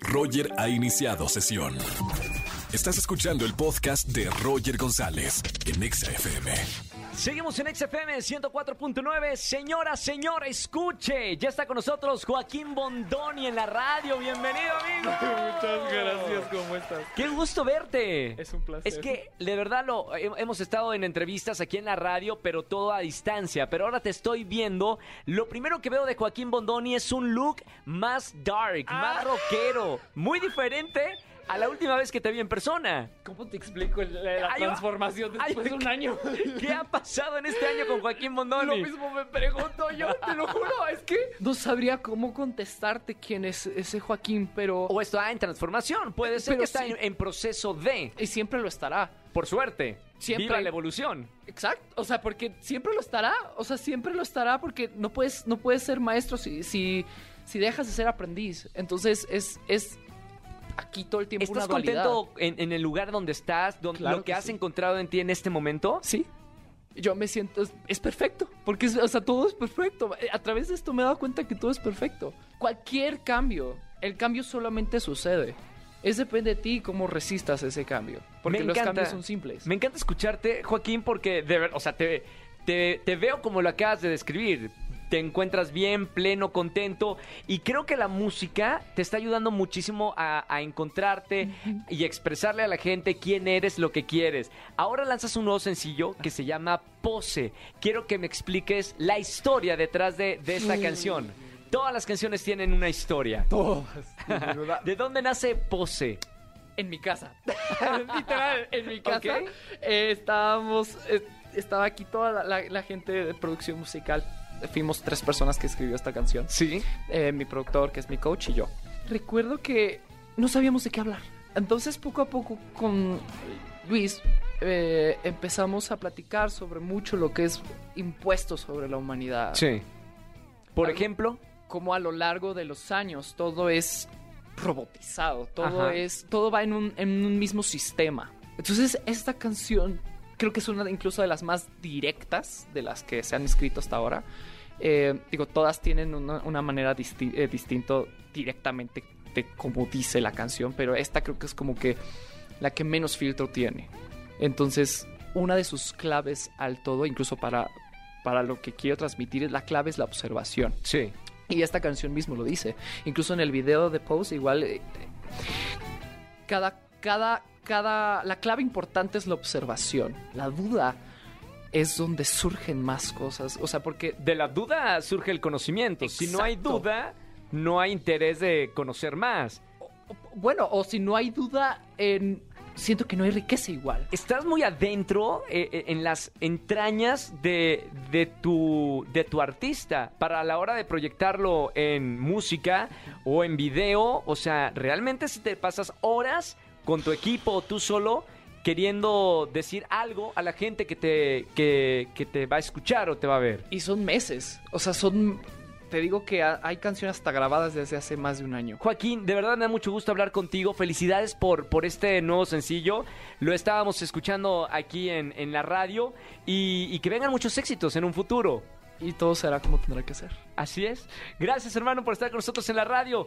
Roger ha iniciado sesión. Estás escuchando el podcast de Roger González en Exa FM. Seguimos en XFM 104.9. Señora, señor, escuche. Ya está con nosotros Joaquín Bondoni en la radio. Bienvenido, amigo. Muchas gracias, ¿cómo estás? Qué gusto verte. Es un placer. Es que, de verdad, lo, he- hemos estado en entrevistas aquí en la radio, pero todo a distancia. Pero ahora te estoy viendo. Lo primero que veo de Joaquín Bondoni es un look más dark, más rockero. Muy diferente a la última vez que te vi en persona. ¿Cómo te explico la, la Ay, transformación ay, después de un año? ¿Qué ha pasado en este año con Joaquín Bondoni? Lo mismo me pregunto yo, te lo juro. Es que no sabría cómo contestarte quién es ese Joaquín, pero... O está en transformación. Puede ser Pero que está sí. en, en proceso de. Y siempre lo estará. Por suerte. Siempre. Viva la evolución. Exacto. O sea, porque siempre lo estará. O sea, siempre lo estará porque no puedes, no puedes ser maestro si, si, si dejas de ser aprendiz. Entonces es, es aquí todo el tiempo ¿Estás una contento en, en el lugar donde estás? Claro ¿Lo que, que has sí. encontrado en ti en este momento? Sí. Yo me siento, es, es perfecto, porque es- o sea, todo es perfecto. Eh, A través de esto me he dado cuenta que todo es perfecto. Cualquier cambio, el cambio solamente sucede. Es depende de ti cómo resistas ese cambio. Porque Me los encanta. cambios son simples. Me encanta escucharte, Joaquín, porque de o sea, te, te, te veo como lo acabas de describir. Te encuentras bien, pleno, contento. Y creo que la música te está ayudando muchísimo a, a encontrarte y expresarle a la gente quién eres, lo que quieres. Ahora lanzas un nuevo sencillo que se llama Pose. Quiero que me expliques la historia detrás de, de esta canción. Todas las canciones tienen una historia. Todas. ¿De dónde nace Pose? en mi casa. Literal, en mi casa. Eh, estábamos, eh, estaba aquí toda la, la- la gente de producción musical. Fuimos tres personas que escribió esta canción. Sí. Eh, mi productor, que es mi coach, y yo. Recuerdo que no sabíamos de qué hablar. Entonces, poco a poco, con Luis, eh, empezamos a platicar sobre mucho lo que es impuesto sobre la humanidad. Sí. Por Algo- ejemplo. Como a lo largo de los años todo es robotizado, todo Ajá. es, todo va en un, en un mismo sistema. Entonces, esta canción creo que es una incluso de las más directas de las que se han escrito hasta ahora. Eh, digo, todas tienen una, una manera disti- eh, distinto directamente de cómo dice la canción, pero esta creo que es como que la que menos filtro tiene. Entonces, una de sus claves al todo, incluso para, para lo que quiero transmitir, la clave es la observación. Sí. Y esta canción mismo lo dice. Incluso en el video de Pose, igual. eh, cada, cada, cada. La clave importante es la observación. La duda es donde surgen más cosas. O sea, porque. De la duda surge el conocimiento. Si no hay duda, no hay interés de conocer más. Bueno, o si no hay duda, en, siento que no hay riqueza igual. Estás muy adentro eh, eh, en las entrañas de, de tu, de tu artista para la hora de proyectarlo en música o en video. O sea, realmente si te pasas horas con tu equipo o tú solo queriendo decir algo a la gente que te, que, que te va a escuchar o te va a ver. Y son meses. O sea, son. Te digo que ha- hay canciones hasta grabadas desde hace más de un año. Joaquín, de verdad me da mucho gusto hablar contigo. Felicidades por, por este nuevo sencillo. Lo estábamos escuchando aquí en, en la radio y, y que vengan muchos éxitos en un futuro. Y todo será como tendrá que ser. Así es. Gracias hermano por estar con nosotros en la radio.